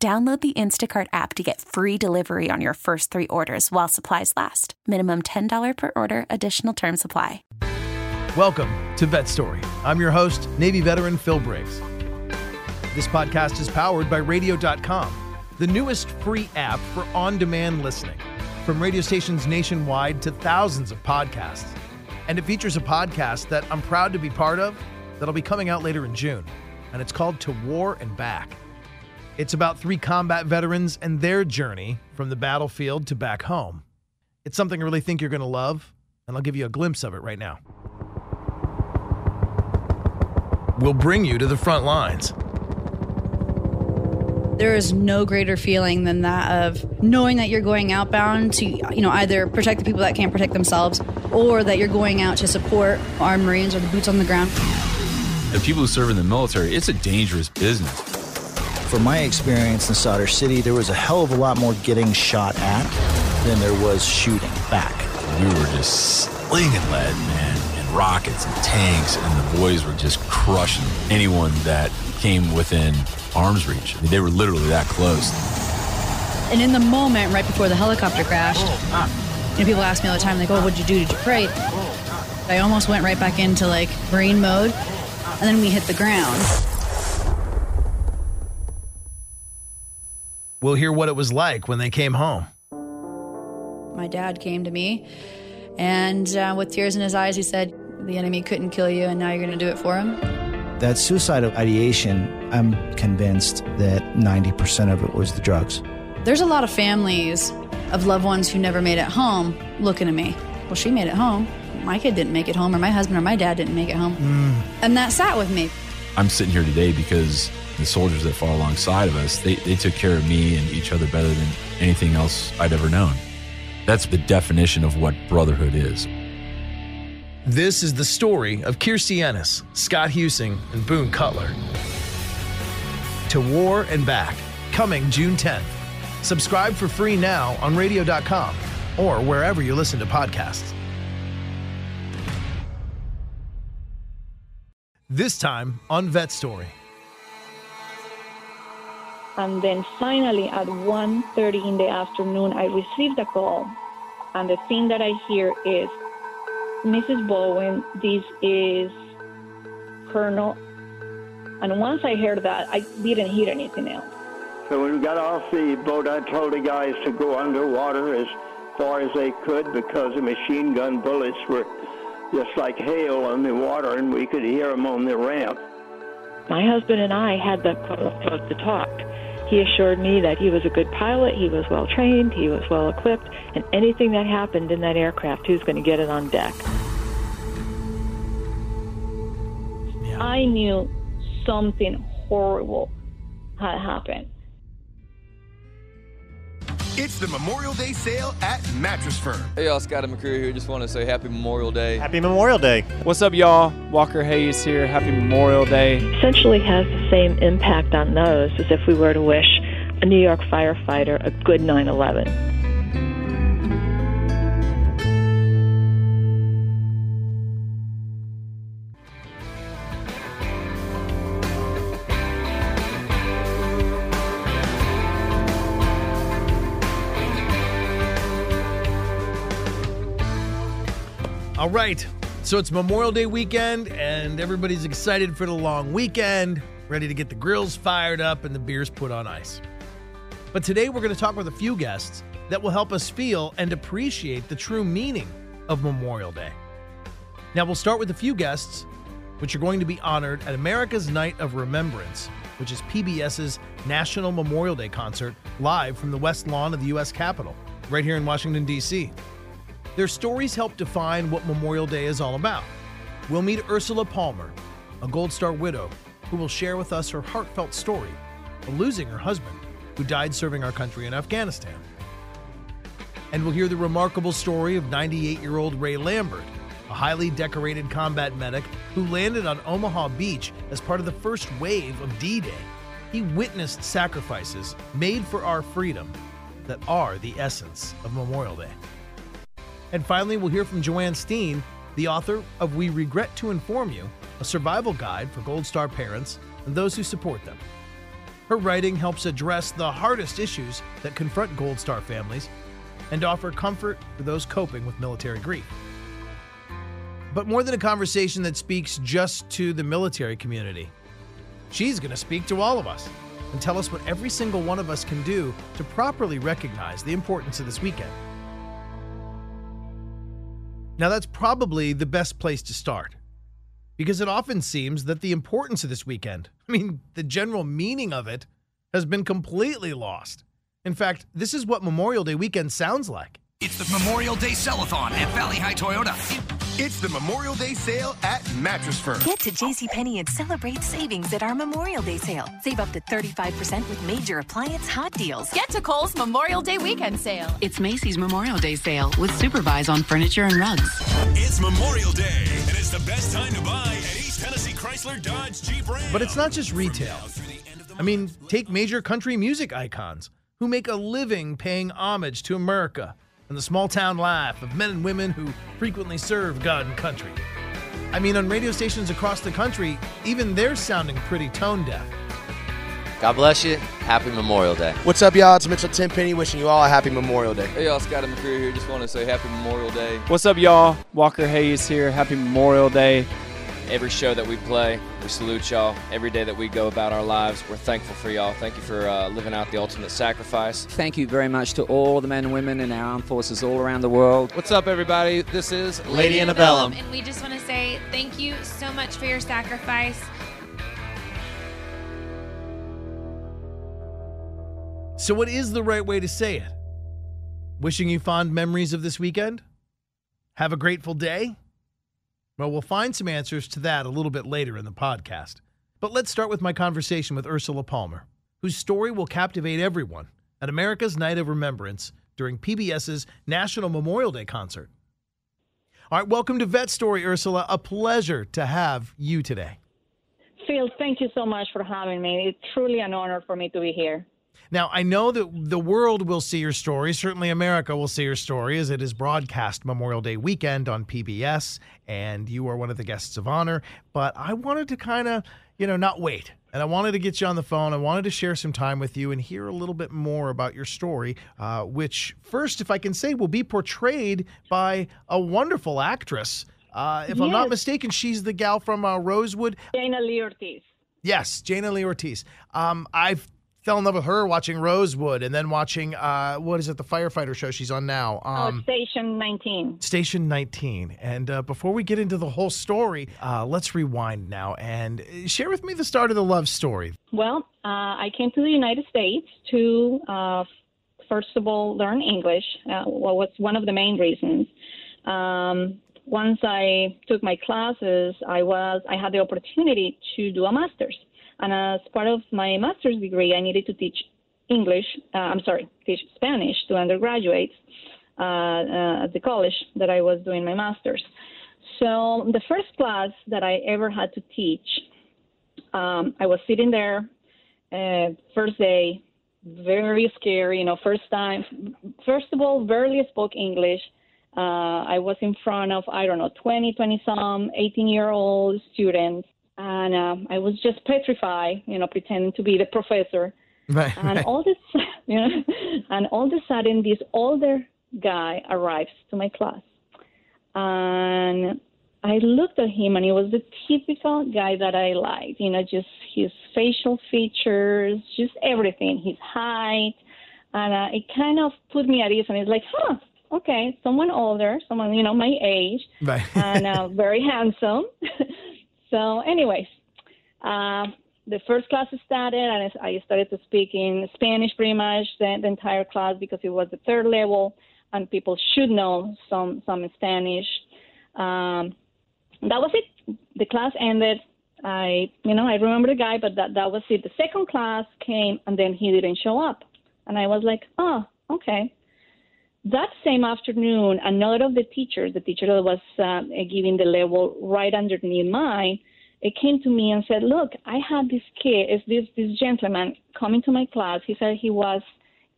Download the Instacart app to get free delivery on your first three orders while supplies last. Minimum $10 per order, additional term supply. Welcome to Vet Story. I'm your host, Navy veteran Phil Briggs. This podcast is powered by Radio.com, the newest free app for on demand listening. From radio stations nationwide to thousands of podcasts. And it features a podcast that I'm proud to be part of that'll be coming out later in June. And it's called To War and Back. It's about three combat veterans and their journey from the battlefield to back home. It's something I really think you're going to love, and I'll give you a glimpse of it right now. We'll bring you to the front lines. There is no greater feeling than that of knowing that you're going outbound to, you know, either protect the people that can't protect themselves or that you're going out to support our Marines or the boots on the ground. The people who serve in the military, it's a dangerous business. From my experience in Sadr City, there was a hell of a lot more getting shot at than there was shooting back. We were just slinging lead, man, and rockets and tanks, and the boys were just crushing anyone that came within arm's reach. I mean, they were literally that close. And in the moment, right before the helicopter crashed, you know, people ask me all the time, like, oh, what'd you do? Did you pray? I almost went right back into like Marine mode, and then we hit the ground. We'll hear what it was like when they came home. My dad came to me, and uh, with tears in his eyes, he said, The enemy couldn't kill you, and now you're going to do it for him. That suicidal ideation, I'm convinced that 90% of it was the drugs. There's a lot of families of loved ones who never made it home looking at me. Well, she made it home. My kid didn't make it home, or my husband or my dad didn't make it home. And that sat with me. I'm sitting here today because the soldiers that fought alongside of us, they, they took care of me and each other better than anything else I'd ever known. That's the definition of what brotherhood is. This is the story of Kirstie Ennis, Scott Huesing, and Boone Cutler. To War and Back, coming June 10th. Subscribe for free now on radio.com or wherever you listen to podcasts. This time on Vet Story. And then finally at 1.30 in the afternoon, I received a call. And the thing that I hear is, Mrs. Bowen, this is Colonel. And once I heard that, I didn't hear anything else. So when we got off the boat, I told the guys to go underwater as far as they could because the machine gun bullets were just like hail on the water, and we could hear them on the ramp. My husband and I had the, the talk. He assured me that he was a good pilot, he was well trained, he was well equipped, and anything that happened in that aircraft, he was going to get it on deck. Yeah. I knew something horrible had happened. It's the Memorial Day sale at Mattress Firm. Hey y'all, Scotty McCreery here. Just want to say Happy Memorial Day. Happy Memorial Day. What's up, y'all? Walker Hayes here. Happy Memorial Day. Essentially has the same impact on those as if we were to wish a New York firefighter a good 9 11. All right. So it's Memorial Day weekend, and everybody's excited for the long weekend, ready to get the grills fired up and the beers put on ice. But today we're going to talk with a few guests that will help us feel and appreciate the true meaning of Memorial Day. Now we'll start with a few guests, which are going to be honored at America's Night of Remembrance, which is PBS's National Memorial Day concert live from the West Lawn of the U.S. Capitol, right here in Washington, D.C. Their stories help define what Memorial Day is all about. We'll meet Ursula Palmer, a Gold Star widow, who will share with us her heartfelt story of losing her husband who died serving our country in Afghanistan. And we'll hear the remarkable story of 98 year old Ray Lambert, a highly decorated combat medic who landed on Omaha Beach as part of the first wave of D Day. He witnessed sacrifices made for our freedom that are the essence of Memorial Day. And finally, we'll hear from Joanne Steen, the author of We Regret to Inform You, a survival guide for Gold Star parents and those who support them. Her writing helps address the hardest issues that confront Gold Star families and offer comfort for those coping with military grief. But more than a conversation that speaks just to the military community, she's going to speak to all of us and tell us what every single one of us can do to properly recognize the importance of this weekend. Now, that's probably the best place to start because it often seems that the importance of this weekend, I mean, the general meaning of it, has been completely lost. In fact, this is what Memorial Day weekend sounds like. It's the Memorial Day Sell-a-thon at Valley High Toyota. It's the Memorial Day sale at Mattress Firm. Get to JCPenney and celebrate savings at our Memorial Day sale. Save up to 35% with major appliance hot deals. Get to Kohl's Memorial Day weekend sale. It's Macy's Memorial Day sale with Supervise on furniture and rugs. It's Memorial Day, and it's the best time to buy at East Tennessee Chrysler Dodge Jeep Ram. But it's not just retail. I mean, take major country music icons who make a living paying homage to America and the small town life of men and women who frequently serve God and country. I mean, on radio stations across the country, even they're sounding pretty tone deaf. God bless you. Happy Memorial Day. What's up, y'all? It's Mitchell Tenpenny wishing you all a happy Memorial Day. Hey, y'all. Scotty McCreery here. Just want to say Happy Memorial Day. What's up, y'all? Walker Hayes here. Happy Memorial Day. Every show that we play, we salute y'all. Every day that we go about our lives, we're thankful for y'all. Thank you for uh, living out the ultimate sacrifice. Thank you very much to all the men and women in our armed forces all around the world. What's up, everybody? This is Lady Antebellum. And we just want to say thank you so much for your sacrifice. So, what is the right way to say it? Wishing you fond memories of this weekend? Have a grateful day? Well, we'll find some answers to that a little bit later in the podcast. But let's start with my conversation with Ursula Palmer, whose story will captivate everyone at America's Night of Remembrance during PBS's National Memorial Day concert. All right, welcome to Vet Story, Ursula. A pleasure to have you today. Phil, thank you so much for having me. It's truly an honor for me to be here. Now, I know that the world will see your story. Certainly, America will see your story as it is broadcast Memorial Day weekend on PBS, and you are one of the guests of honor. But I wanted to kind of, you know, not wait. And I wanted to get you on the phone. I wanted to share some time with you and hear a little bit more about your story, uh, which, first, if I can say, will be portrayed by a wonderful actress. Uh, if yes. I'm not mistaken, she's the gal from uh, Rosewood. Jaina Lee Ortiz. Yes, Jaina Lee Ortiz. Um, I've fell in love with her watching Rosewood and then watching uh, what is it the firefighter show she's on now? Oh, um, oh, Station 19 Station 19 and uh, before we get into the whole story uh, let's rewind now and share with me the start of the love story. Well uh, I came to the United States to uh, first of all learn English uh, well was one of the main reasons. Um, once I took my classes I was I had the opportunity to do a master's and as part of my master's degree, I needed to teach English, uh, I'm sorry, teach Spanish to undergraduates uh, uh, at the college that I was doing my master's. So the first class that I ever had to teach, um, I was sitting there, uh, first day, very scary, you know, first time. First of all, barely spoke English. Uh, I was in front of, I don't know, 20, 20 some, 18 year old students and um, I was just petrified, you know, pretending to be the professor. Right. And right. all this, you know, and all of a sudden, this older guy arrives to my class, and I looked at him, and he was the typical guy that I liked. You know, just his facial features, just everything, his height, and uh, it kind of put me at ease. And it's like, huh, okay, someone older, someone you know my age, right. and uh, very handsome. So, anyways, uh, the first class started, and I started to speak in Spanish pretty much the, the entire class because it was the third level, and people should know some some Spanish. Um, that was it. The class ended. I, you know, I remember the guy, but that that was it. The second class came, and then he didn't show up. And I was like, oh, okay. That same afternoon, another of the teachers, the teacher that was uh, giving the level right underneath mine, it came to me and said, "Look, I had this kid, is this this gentleman coming to my class. He said he was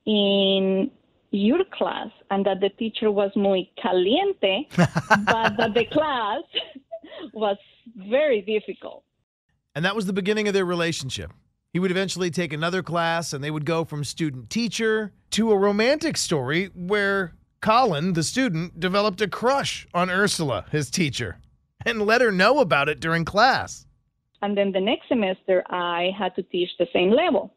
in your class and that the teacher was muy caliente, but that the class was very difficult." And that was the beginning of their relationship. He would eventually take another class and they would go from student teacher to a romantic story where Colin, the student, developed a crush on Ursula, his teacher, and let her know about it during class. And then the next semester, I had to teach the same level.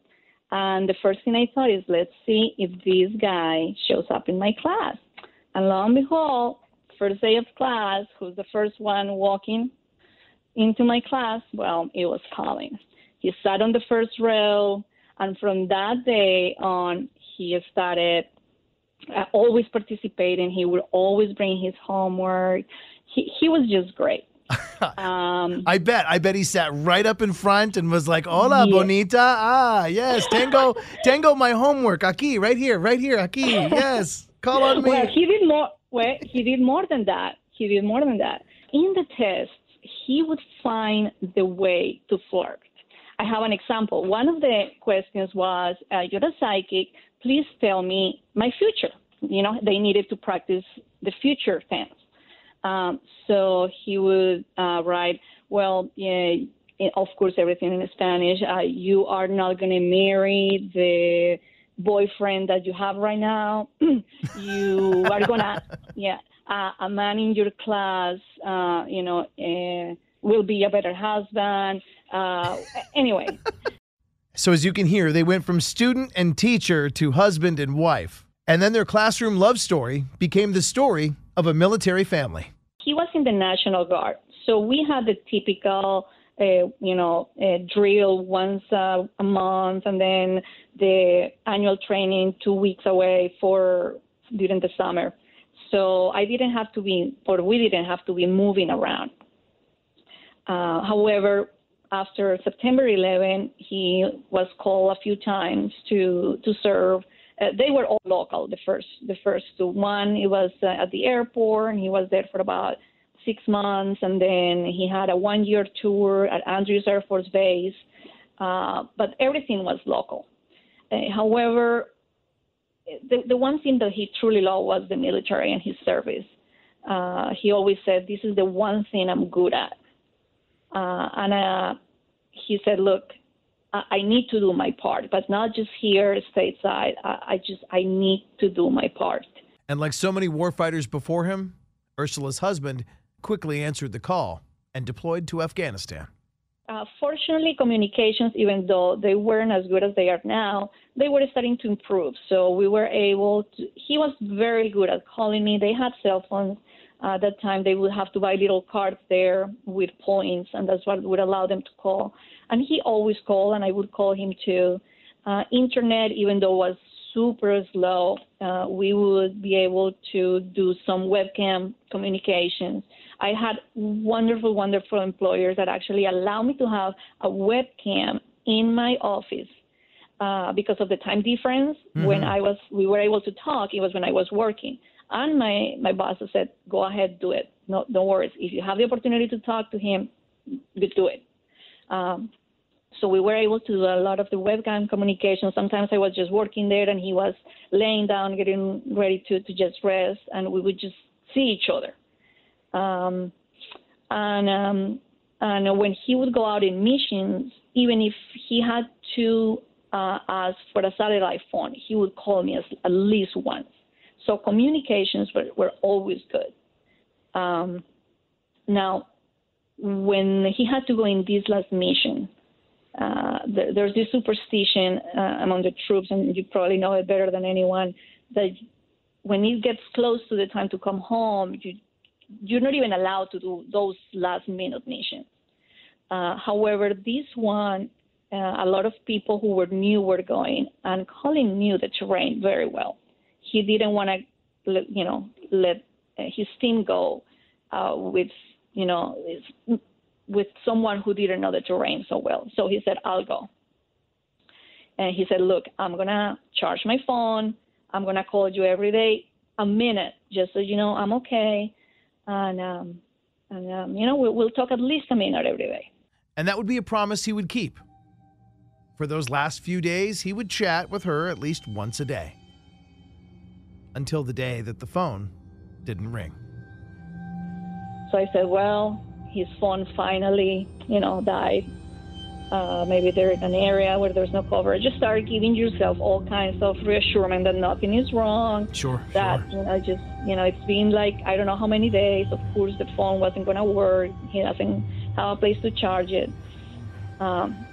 And the first thing I thought is, let's see if this guy shows up in my class. And lo and behold, first day of class, who's the first one walking into my class? Well, it was Colin. He sat on the first row, and from that day on, he started uh, always participating. He would always bring his homework. He he was just great. Um, I bet. I bet he sat right up in front and was like, "Hola, Yeah. bonita. Ah, yes, tango, tango. my homework aquí, right here, right here, aquí. Yes, call on me." Well, he did more. Well, he did more than that. He did more than that. In the tests, he would find the way to flirt. I have an example. One of the questions was, uh, "You're a psychic. Please tell me my future." You know, they needed to practice the future tense. Um, so he would uh, write, "Well, yeah, of course, everything in Spanish. Uh, you are not going to marry the boyfriend that you have right now. you are gonna, yeah, uh, a man in your class, uh, you know, uh, will be a better husband. Uh, anyway, So as you can hear, they went from student and teacher to husband and wife, and then their classroom love story became the story of a military family. he was in the National Guard, so we had the typical. Uh, you know, uh, drill once uh, a month, and then the annual training two weeks away for during the summer. So I didn't have to be, or we didn't have to be moving around. Uh, however, after September 11, he was called a few times to to serve. Uh, they were all local. The first the first two. One, he was uh, at the airport, and he was there for about six months, and then he had a one year tour at Andrews Air Force Base. Uh, but everything was local. Uh, however, the, the one thing that he truly loved was the military and his service. Uh, he always said, "This is the one thing I'm good at." Uh, and uh, he said, "Look, I, I need to do my part, but not just here stateside. I, I just I need to do my part." And like so many warfighters before him, Ursula's husband quickly answered the call and deployed to Afghanistan. Uh, fortunately, communications, even though they weren't as good as they are now, they were starting to improve. So we were able to. He was very good at calling me. They had cell phones. Uh, at that time, they would have to buy little cards there with points, and that's what would allow them to call. And he always called, and I would call him too. Uh, internet, even though it was super slow, uh, we would be able to do some webcam communications. I had wonderful, wonderful employers that actually allowed me to have a webcam in my office uh, because of the time difference. When Mhm. I was, we were able to talk. It was when I was working, and my my boss said, "Go ahead, do it. No, don't worry. If you have the opportunity to talk to him, do it." Um, so we were able to do a lot of the webcam communication. Sometimes I was just working there, and he was laying down, getting ready to to just rest, and we would just see each other. Um, and um, and when he would go out in missions, even if he had to uh, ask for a satellite phone, he would call me at least once. So communications were, were always good. Um, now, when he had to go in this last mission, uh, there, there's this superstition uh, among the troops, and you probably know it better than anyone, that when it gets close to the time to come home, you you're not even allowed to do those last minute missions. Uh, however, this one, uh, a lot of people who were new were going, and Colin knew the terrain very well. He didn't want to, you know, let uh, his team go uh, with, you know, with someone who didn't know the terrain so well. So he said, "I'll go." And he said, Look, I'm going to charge my phone. I'm going to call you every day, a minute, just so you know I'm okay. And, um, and um, you know, we'll, we'll talk at least a minute every day. And that would be a promise he would keep. For those last few days, he would chat with her at least once a day. Until the day that the phone didn't ring. So I said, Well, his phone finally, you know, died. Uh, maybe they're in an area where there's no coverage. Just start giving yourself all kinds of reassurance that nothing is wrong. Sure. That sure. you know, just you know, it's been like I don't know how many days. Of course, the phone wasn't going to work. He doesn't have a place to charge it. Um,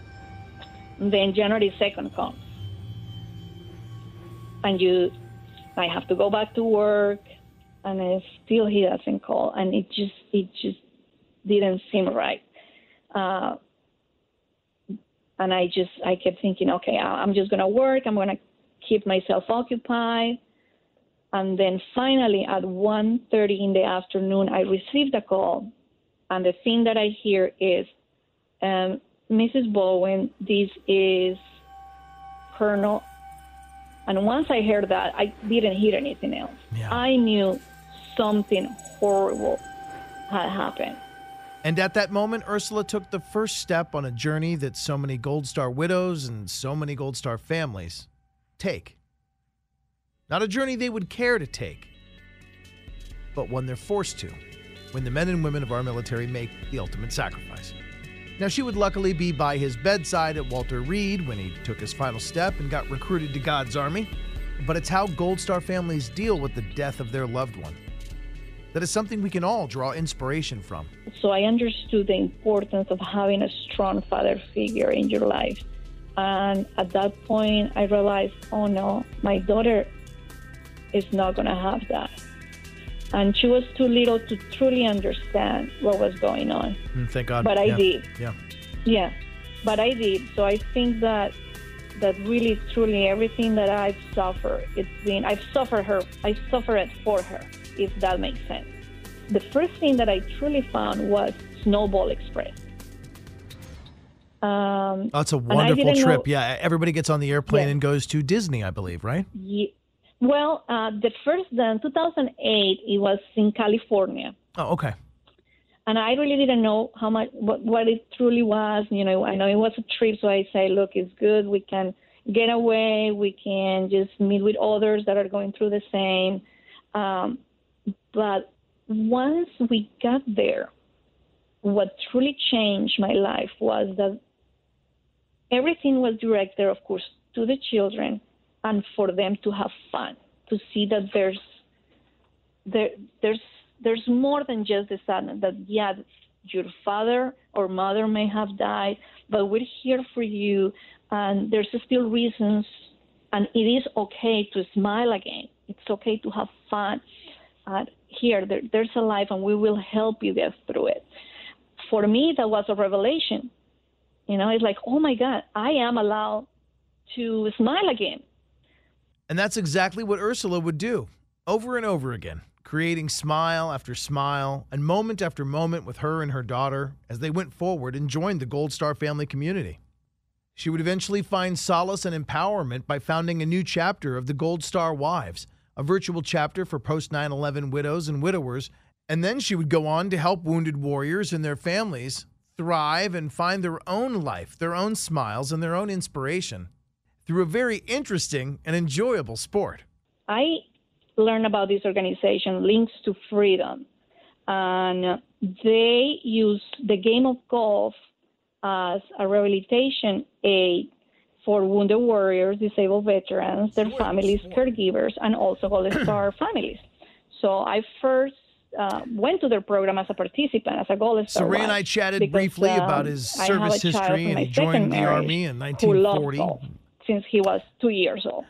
then January second comes, and you, I have to go back to work, and still he doesn't call, and it just it just didn't seem right. Uh, and I just I kept thinking, okay, I'm just gonna work. I'm gonna keep myself occupied. And then finally, at 1:30 in the afternoon, I received a call, and the thing that I hear is, um, "Mrs. Bowen, this is Colonel." And once I heard that, I didn't hear anything else. Yeah. I knew something horrible had happened. And at that moment, Ursula took the first step on a journey that so many Gold Star widows and so many Gold Star families take. Not a journey they would care to take, but one they're forced to when the men and women of our military make the ultimate sacrifice. Now, she would luckily be by his bedside at Walter Reed when he took his final step and got recruited to God's Army, but it's how Gold Star families deal with the death of their loved one. That is something we can all draw inspiration from. So I understood the importance of having a strong father figure in your life. And at that point, I realized, oh no, my daughter is not going to have that. And she was too little to truly understand what was going on. Mm, Thank God. But I Yeah. did. Yeah. Yeah, but I did. So I think that that really, truly, everything that I've suffered, it's been I've suffered her. I suffered it for her, if that makes sense. The first thing that I truly found was Snowball Express. Um, Oh, it's a wonderful trip. know- Yeah, everybody gets on the airplane Yeah. and goes to Disney, I believe, right? Ye- well, uh, the first, then 2008, it was in California. Oh, okay. and I really didn't know how much what, what it truly was. You know, I know it was a trip, so I say, look, it's good. We can get away. We can just meet with others that are going through the same. Um, but once we got there, what truly changed my life was that everything was directed, of course, to the children and for them to have fun, to see that there's there there's there's more than just the sadness that yeah your father or mother may have died but we're here for you and there's still reasons and it is okay to smile again. It's okay to have fun uh, here. There, there's a life and we will help you get through it. For me that was a revelation. You know it's like oh my god i am allowed to smile again And that's exactly what Ursula would do over and over again, creating smile after smile and moment after moment with her and her daughter as they went forward and joined the Gold Star family community. She would eventually find solace and empowerment by founding a new chapter of the Gold Star Wives, a virtual chapter for post 9 11 widows and widowers. And then she would go on to help wounded warriors and their families thrive and find their own life, their own smiles, and their own inspiration through a very interesting and enjoyable sport. I learned about this organization, Links to Freedom, and they use the game of golf as a rehabilitation aid for wounded warriors, disabled veterans, their families, caregivers, and also Gold Star families. So I first uh, went to their program as a participant, as a Gold So Star. Ray and I chatted because, briefly um, about his service history, and he joined the Army in 1940. Since he was two years old.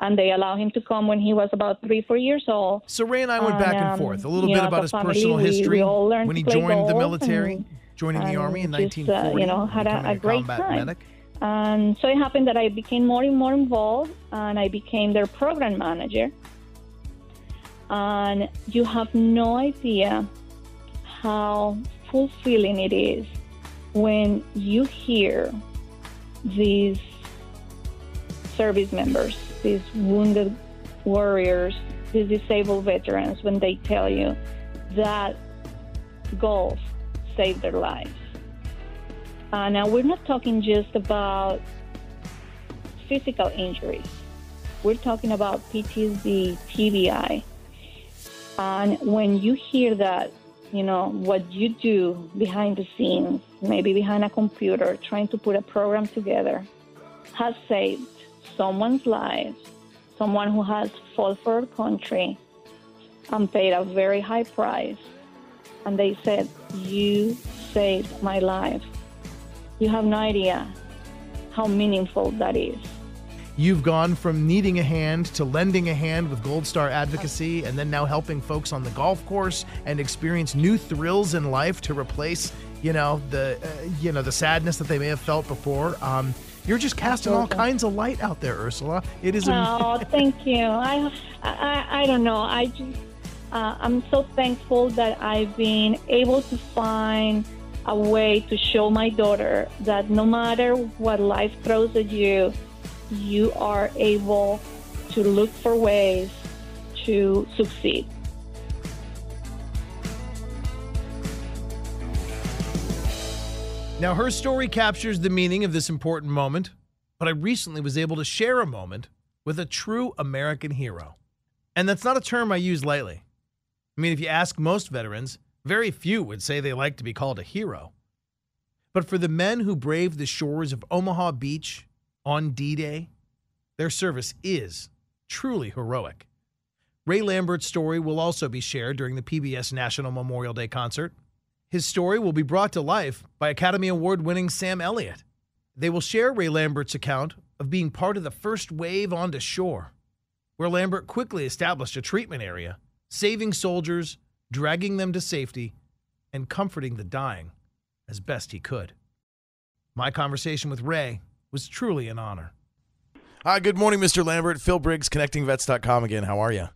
And they allowed him to come when he was about three, four years old. So Ray and I went back and forth a little bit know, about his family, personal history we learned when he joined the military, and- joining the Army in just, uh, 1940. you know, had a- becoming a great time. medic. And so it happened that I became more and more involved, and I became their program manager. And you have no idea how fulfilling it is when you hear these service members, these wounded warriors, these disabled veterans, when they tell you that golf saved their lives. Uh, now, we're not talking just about physical injuries. We're talking about PTSD, TBI. And when you hear that, you know, what you do behind the scenes, maybe behind a computer, trying to put a program together, has saved someone's life, someone who has fought for a country and paid a very high price. And they said, You saved my life. You have no idea how meaningful that is. You've gone from needing a hand to lending a hand with Gold Star Advocacy, and then now helping folks on the golf course and experience new thrills in life to replace, you know, the uh, you know the sadness that they may have felt before. Um, you're just casting all kinds of light out there, Ursula. It is. Oh, thank you. I, I, I don't know. I just, uh, I'm so thankful that I've been able to find a way to show my daughter that no matter what life throws at you, you are able to look for ways to succeed. Now, her story captures the meaning of this important moment, but I recently was able to share a moment with a true American hero. And that's not a term I use lightly. I mean, if you ask most veterans, very few would say they like to be called a hero. But for the men who braved the shores of Omaha Beach on D Day, their service is truly heroic. Ray Lambert's story will also be shared during the PBS National Memorial Day concert. His story will be brought to life by Academy Award winning Sam Elliott. They will share Ray Lambert's account of being part of the first wave onto shore, where Lambert quickly established a treatment area, saving soldiers, dragging them to safety, and comforting the dying as best he could. My conversation with Ray was truly an honor. Hi, good morning, Mr. Lambert. Phil Briggs, connectingvets.com again. How are you?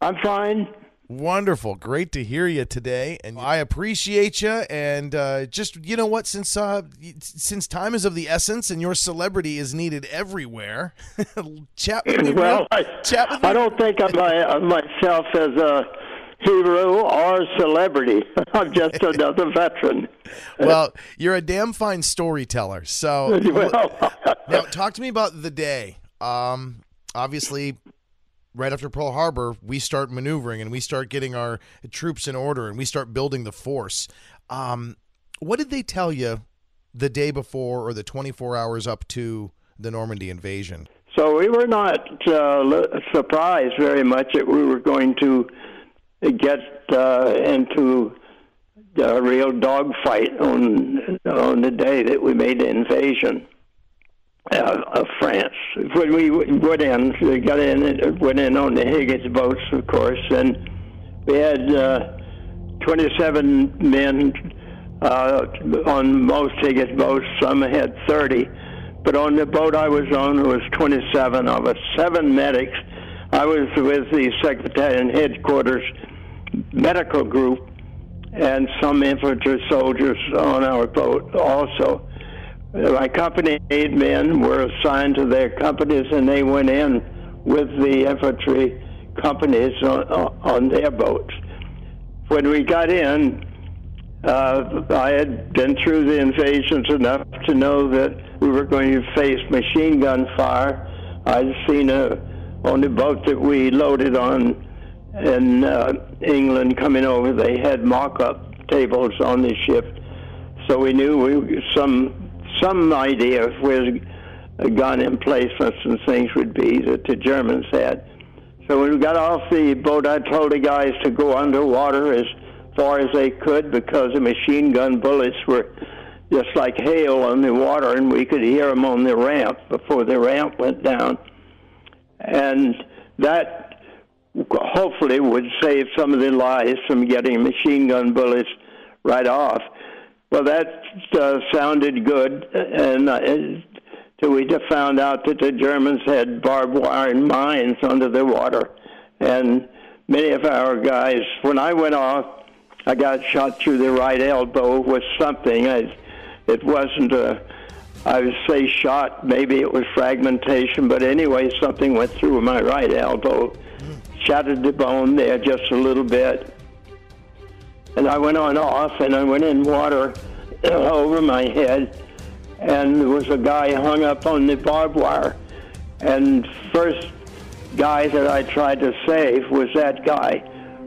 I'm fine. Wonderful. Great to hear you today. And I appreciate you. And uh, just, you know what, since uh, since time is of the essence and your celebrity is needed everywhere, chat with me. well, I, chat with I don't think of, my, of myself as a hero or celebrity. I'm just another veteran. well, you're a damn fine storyteller. So, well, now talk to me about the day. Um, obviously, right after Pearl Harbor, we start maneuvering and we start getting our troops in order and we start building the force. Um, what did they tell you the day before or the 24 hours up to the Normandy invasion? So we were not uh, surprised very much that we were going to get uh, into a real dogfight on on the day that we made the invasion uh, of France. When we went in, we got in, went in on the Higgins boats, of course, and we had uh, 27 men uh, on most Higgins boats. Some had 30, but on the boat I was on, there was 27 of us, seven medics. I was with the Secretariat headquarters medical group and some infantry soldiers on our boat also. My company eight men were assigned to their companies, and they went in with the infantry companies on, on their boats. When we got in, uh, I had been through the invasions enough to know that we were going to face machine gun fire. I'd seen a, on the boat that we loaded on in uh, England coming over, they had mock-up tables on the ship, so we knew we some some idea of where gun emplacements and things would be that the Germans had. So when we got off the boat, I told the guys to go underwater as far as they could because the machine gun bullets were just like hail on the water, and we could hear them on the ramp before the ramp went down. And that hopefully would save some of the lives from getting machine gun bullets right off. Well, that uh, sounded good, and uh, so we just found out that the Germans had barbed wire mines under the water, and many of our guys. When I went off, I got shot through the right elbow with something. I, it wasn't a, I would say shot. Maybe it was fragmentation, but anyway, something went through my right elbow, shattered the bone there just a little bit. And I went on off, and I went in water over my head, and there was a guy hung up on the barbed wire. And first guy that I tried to save was that guy,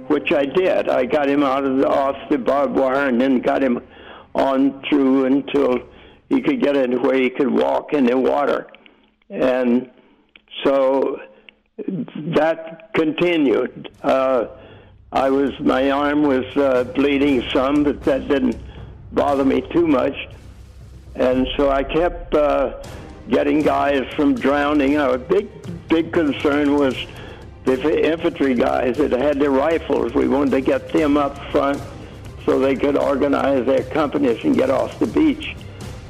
which I did. I got him out of the, off the barbed wire, and then got him on through until he could get it where he could walk in the water. And so that continued. Uh, I was my arm was uh, bleeding some, but that didn't bother me too much. And so I kept uh, getting guys from drowning. Our big big concern was the infantry guys that had their rifles. We wanted to get them up front so they could organize their companies and get off the beach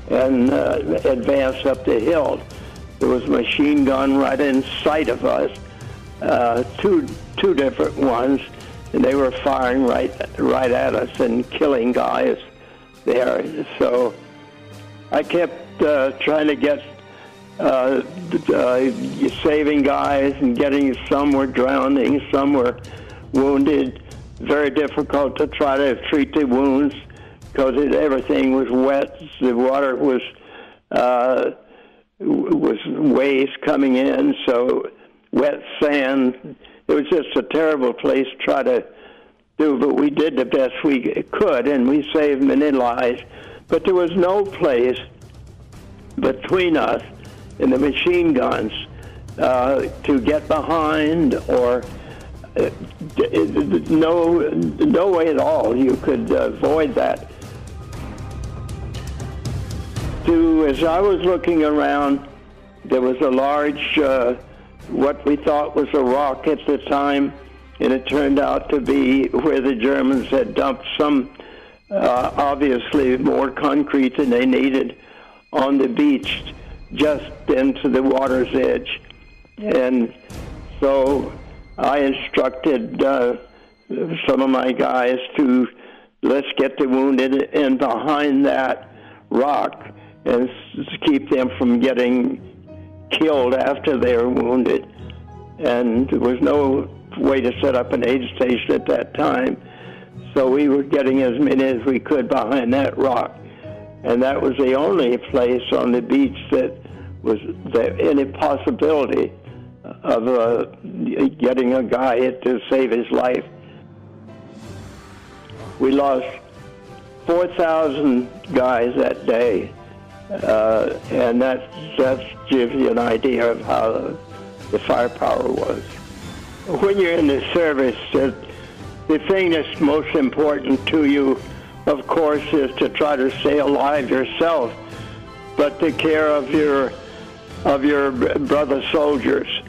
and uh, advance up the hill. There was a machine gun right in sight of us, uh, two two different ones, and they were firing right right at us and killing guys there. So I kept uh, trying to get uh, uh, saving guys and getting some were drowning, some were wounded. Very difficult to try to treat the wounds because everything was wet. The water was uh, was waves coming in, so wet sand. It was just a terrible place to try to do, but we did the best we could, and we saved many lives. But there was no place between us and the machine guns uh, to get behind or uh, no no way at all you could avoid that to as I was looking around, there was a large, uh, what we thought was a rock at the time, and it turned out to be where the Germans had dumped some, uh, obviously more concrete than they needed, on the beach, just into the water's edge, and so I instructed uh, some of my guys to let's get the wounded in behind that rock and keep them from getting killed after they were wounded. And there was no way to set up an aid station at that time. So we were getting as many as we could behind that rock. And that was the only place on the beach that was there any possibility of uh, getting a guy to save his life. We lost 4,000 guys that day uh, and that that gives you an idea of how the, the firepower was. When you're in the service, the thing that's most important to you, of course, is to try to stay alive yourself, but take care of your of your brother soldiers.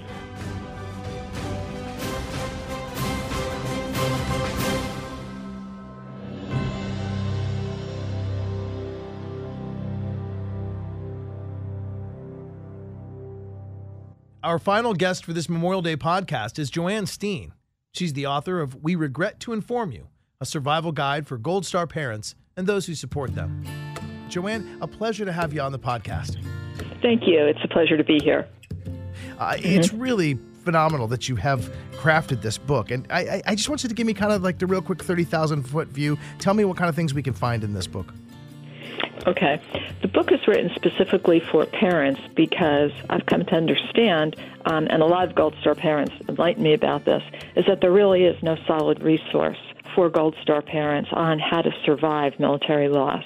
Our final guest for this Memorial Day podcast is Joanne Steen. She's the author of We Regret to Inform You, a survival guide for Gold Star parents and those who support them. Joanne, a pleasure to have you on the podcast. Thank you. It's a pleasure to be here. Uh, mm-hmm. It's really phenomenal that you have crafted this book. And I, I just want you to give me kind of like the real quick 30,000 foot view. Tell me what kind of things we can find in this book. Okay. The book is written specifically for parents because I've come to understand, um, and a lot of Gold Star parents enlightened me about this, is that there really is no solid resource for Gold Star parents on how to survive military loss.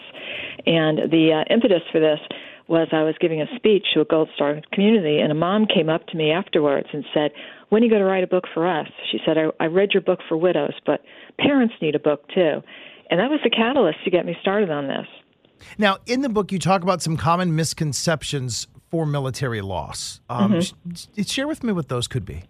And the uh, impetus for this was I was giving a speech to a Gold Star community, and a mom came up to me afterwards and said, When are you going to write a book for us? She said, I, I read your book for widows, but parents need a book too. And that was the catalyst to get me started on this. Now, in the book, you talk about some common misconceptions for military loss. Um, mm-hmm. Share with me what those could be.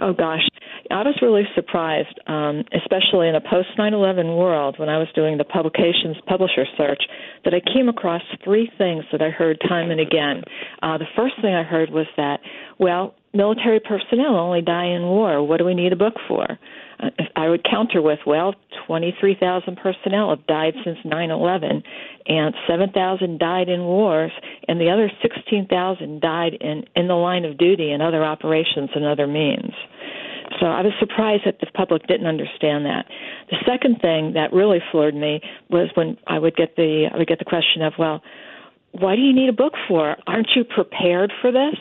Oh, gosh. I was really surprised, um, especially in a post 9 11 world when I was doing the publications publisher search, that I came across three things that I heard time and again. Uh, the first thing I heard was that, well, military personnel only die in war. What do we need a book for? Uh, I would counter with, well, 23,000 personnel have died since 9/11, and 7,000 died in wars, and the other 16,000 died in in the line of duty and other operations and other means. So I was surprised that the public didn't understand that. The second thing that really floored me was when I would get the I would get the question of, well, why do you need a book for? Aren't you prepared for this?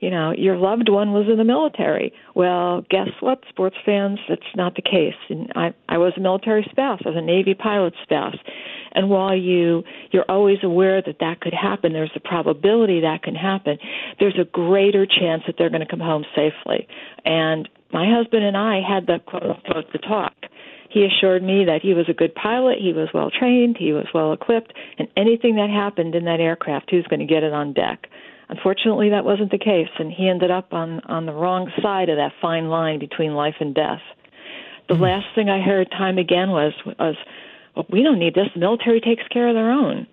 you know, your loved one was in the military. Well, guess what, sports fans? That's not the case. And I, I was a military spouse. I was a Navy pilot spouse. And while you you're always aware that that could happen, there's a probability that can happen. There's a greater chance that they're going to come home safely. And my husband and I had the quote unquote the talk. He assured me that he was a good pilot, he was well trained, he was well equipped, and anything that happened in that aircraft, he was going to get it on deck. Unfortunately, that wasn't the case, and he ended up on on the wrong side of that fine line between life and death. The mm-hmm. last thing I heard time again was was, well, we don't need this. The military takes care of their own.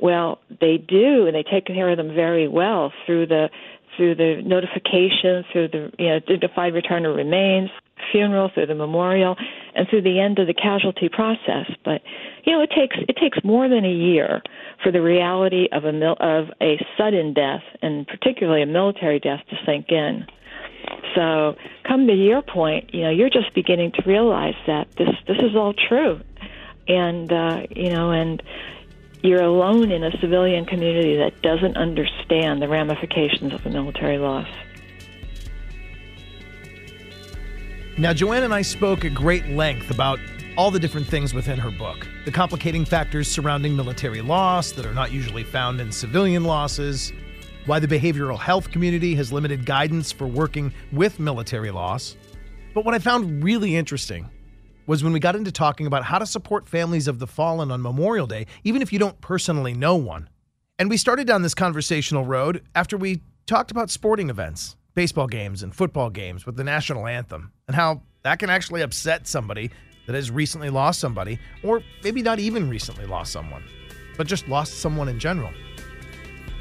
Well, they do, and they take care of them very well through the through the notification, through the you know dignified return of remains, funeral, through the memorial, and through the end of the casualty process. But you know, it takes it takes more than a year for the reality of a mil- of a sudden death, and particularly a military death, to sink in. So, come to your point, you know, you're just beginning to realize that this this is all true, and uh, you know, and you're alone in a civilian community that doesn't understand the ramifications of a military loss. Now, Joanne and I spoke at great length about all the different things within her book the complicating factors surrounding military loss that are not usually found in civilian losses, why the behavioral health community has limited guidance for working with military loss. But what I found really interesting was when we got into talking about how to support families of the fallen on Memorial Day, even if you don't personally know one. And we started down this conversational road after we talked about sporting events baseball games and football games with the national anthem and how that can actually upset somebody that has recently lost somebody, or maybe not even recently lost someone, but just lost someone in general.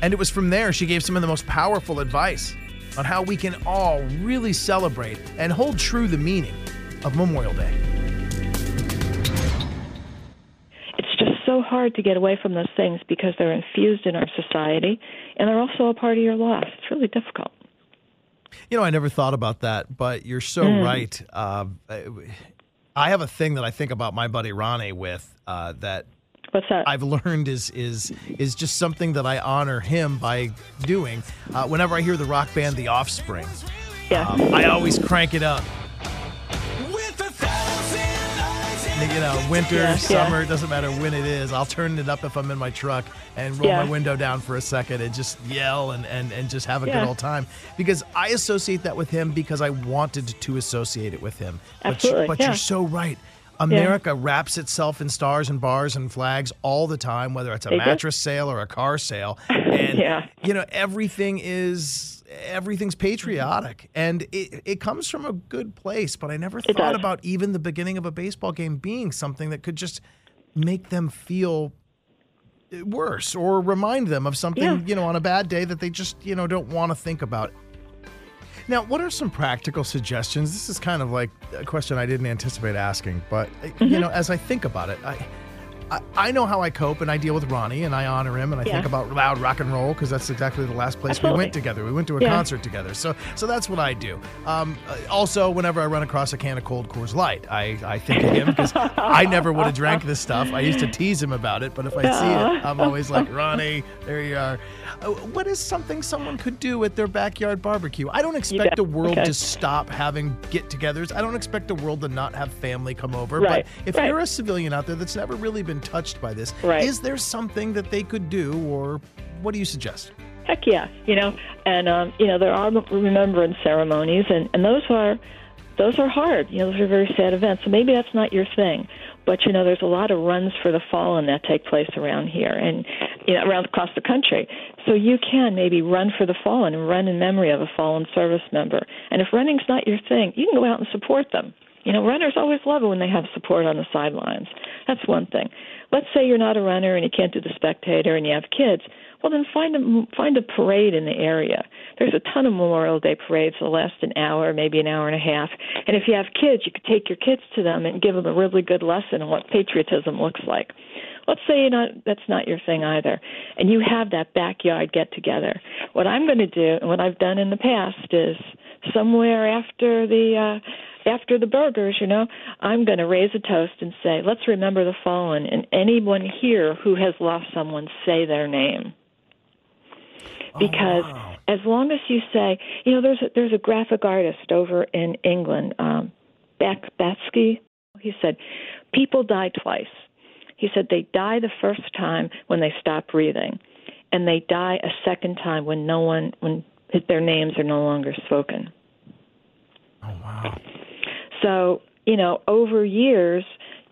And it was from there she gave some of the most powerful advice on how we can all really celebrate and hold true the meaning of Memorial Day. So hard to get away from those things because they're infused in our society and they're also a part of your life. It's really difficult. You know, I never thought about that, but you're so mm. right. Uh, I have a thing that I think about my buddy Ronnie with uh, that. What's that? I've learned is is is just something that I honor him by doing. Uh, whenever I hear the rock band The Offspring, yeah. Um, I always crank it up you know, winter, yeah, summer, yeah. doesn't matter when it is. I'll turn it up if I'm in my truck and roll yeah. my window down for a second and just yell and, and, and just have a good old time. Because I associate that with him because I wanted to associate it with him. Absolutely. But, but you're so right. America wraps itself in stars and bars and flags all the time, whether it's a mattress sale or a car sale. And, yeah. you know, everything is everything's patriotic. And it, it comes from a good place but i never thought about even the beginning of a baseball game being something that could just make them feel worse or remind them of something yeah. you know on a bad day that they just you know don't want to think about. Now what are some practical suggestions? This is kind of like a question i didn't anticipate asking but mm-hmm. you know as i think about it i I, I know how I cope and I deal with Ronnie and I honor him and I yeah. think about loud rock and roll because that's exactly the last place Absolutely. we went together. We went to a yeah. concert together. So so that's what I do. Um, also, whenever I run across a can of cold Coors Light, I, I think of him because I never would have drank this stuff. I used to tease him about it, but if I see it, I'm always like, Ronnie, there you are. Uh, what is something someone could do at their backyard barbecue? I don't expect the world okay. to stop having get-togethers. I don't expect the world to not have family come over. Right. But if right. you're a civilian out there that's never really been touched by this, right. is there something that they could do, or what do you suggest? Heck yeah, you know, and um, you know there are remembrance ceremonies, and and those are those are hard. You know, those are very sad events. So maybe that's not your thing. But you know, there's a lot of runs for the fallen that take place around here and you know, around across the country. So you can maybe run for the fallen and run in memory of a fallen service member. And if running's not your thing, you can go out and support them. You know, runners always love it when they have support on the sidelines. That's one thing. Let's say you're not a runner and you can't do the spectator and you have kids. well then find a find a parade in the area. There's a ton of Memorial Day parades that last an hour, maybe an hour and a half. And if you have kids, you could take your kids to them and give them a really good lesson on what patriotism looks like. Let's say you know that's not your thing either, and you have that backyard get together. What I'm going to do, and what I've done in the past, is somewhere after the uh, after the burgers, you know, I'm going to raise a toast and say, "Let's remember the fallen." And anyone here who has lost someone, say their name because Oh, wow. as long as you say, you know, there's a, there's a graphic artist over in England, um, Beck Batsky. He said, people die twice. He said they die the first time when they stop breathing, and they die a second time when no one when their names are no longer spoken. Oh wow. So you know, over years,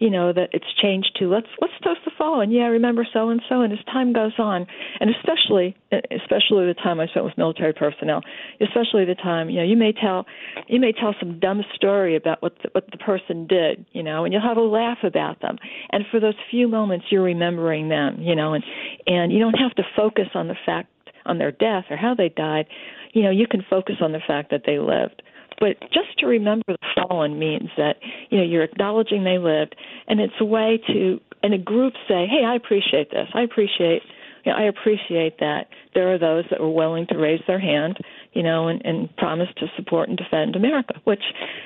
you know that it's changed to let's let's toast the fallen. Yeah, remember so and so. And as time goes on, and especially especially the time I spent with military personnel, especially the time you know you may tell you may tell some dumb story about what the, what the person did, you know, and you'll have a laugh about them. And for those few moments, you're remembering them, you know, and and you don't have to focus on the fact on their death or how they died. You know, you can focus on the fact that they lived. But just to remember the fallen means that you know you're acknowledging they lived, and it's a way to, in a group, say, "Hey, I appreciate this. I appreciate, you know, I appreciate that there are those that were willing to raise their hand, you know, and, and promise to support and defend America." Which,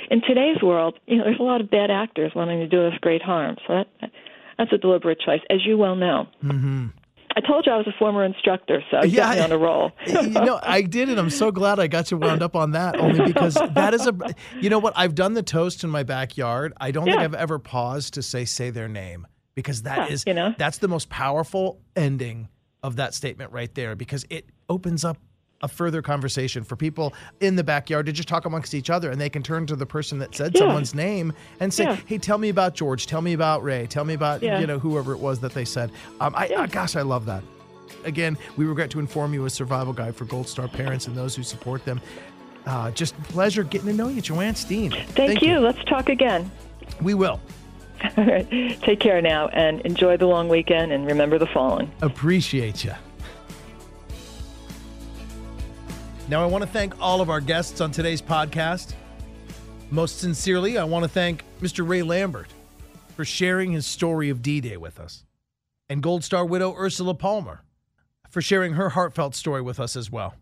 in today's world, you know, there's a lot of bad actors wanting to do us great harm. So that that's a deliberate choice, as you well know. Mm-hmm. I told you I was a former instructor, so you Yeah, on a roll. you know, I did it. I'm so glad I got you wound up on that. Only because that is a, you know what? I've done the toast in my backyard. I don't think I've ever paused to say say their name because that Yeah, is, you know. that's the most powerful ending of that statement right there because it opens up a further conversation for people in the backyard to just talk amongst each other and they can turn to the person that said Yeah. someone's name and say Yeah. hey tell me about george tell me about ray tell me about Yeah. you know whoever it was that they said um, I, gosh i love that Again, we regret to inform you a survival guide for Gold Star parents and those who support them. Uh, just pleasure getting to know you, Joanne Steen. Thank, you. Let's talk again. We will. All right. Take care now and enjoy the long weekend and remember the fallen. Appreciate you. Now, I want to thank all of our guests on today's podcast. Most sincerely, I want to thank Mr. Ray Lambert for sharing his story of D Day with us, and Gold Star widow Ursula Palmer for sharing her heartfelt story with us as well.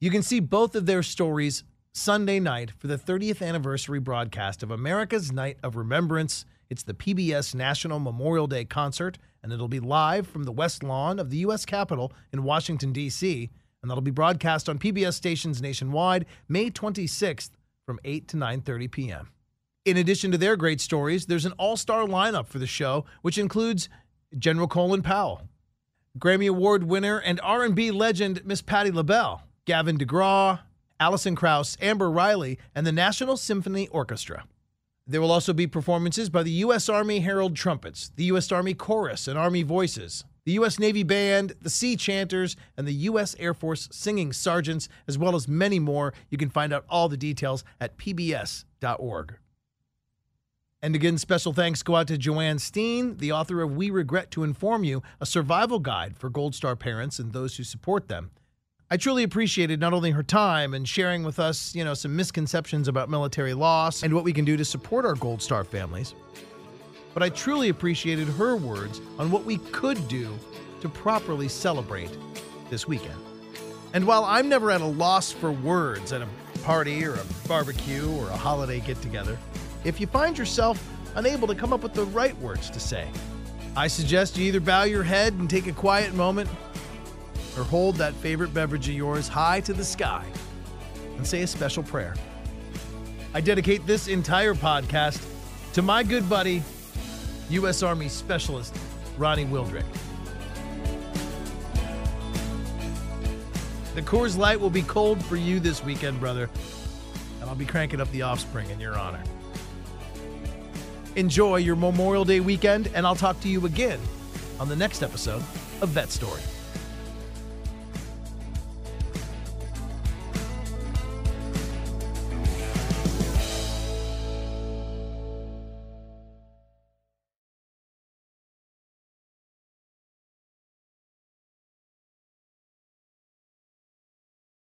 You can see both of their stories Sunday night for the 30th anniversary broadcast of America's Night of Remembrance. It's the PBS National Memorial Day concert, and it'll be live from the West Lawn of the U.S. Capitol in Washington, D.C., and that'll be broadcast on PBS stations nationwide May 26th from 8 to 9:30 p.m. In addition to their great stories, there's an all-star lineup for the show, which includes General Colin Powell, Grammy Award winner and R&B legend Miss Patti LaBelle, Gavin DeGraw, Alison Krauss, Amber Riley, and the National Symphony Orchestra. There will also be performances by the U.S. Army Herald Trumpets, the U.S. Army Chorus and Army Voices, the U.S. Navy Band, the Sea Chanters, and the U.S. Air Force Singing Sergeants, as well as many more. You can find out all the details at pbs.org. And again, special thanks go out to Joanne Steen, the author of We Regret to Inform You, a survival guide for Gold Star parents and those who support them. I truly appreciated not only her time and sharing with us, you know, some misconceptions about military loss and what we can do to support our Gold Star families, but I truly appreciated her words on what we could do to properly celebrate this weekend. And while I'm never at a loss for words at a party or a barbecue or a holiday get together, if you find yourself unable to come up with the right words to say, I suggest you either bow your head and take a quiet moment or hold that favorite beverage of yours high to the sky and say a special prayer. I dedicate this entire podcast to my good buddy, U.S. Army Specialist Ronnie Wildrick. The Coors Light will be cold for you this weekend, brother, and I'll be cranking up the offspring in your honor. Enjoy your Memorial Day weekend, and I'll talk to you again on the next episode of Vet Story.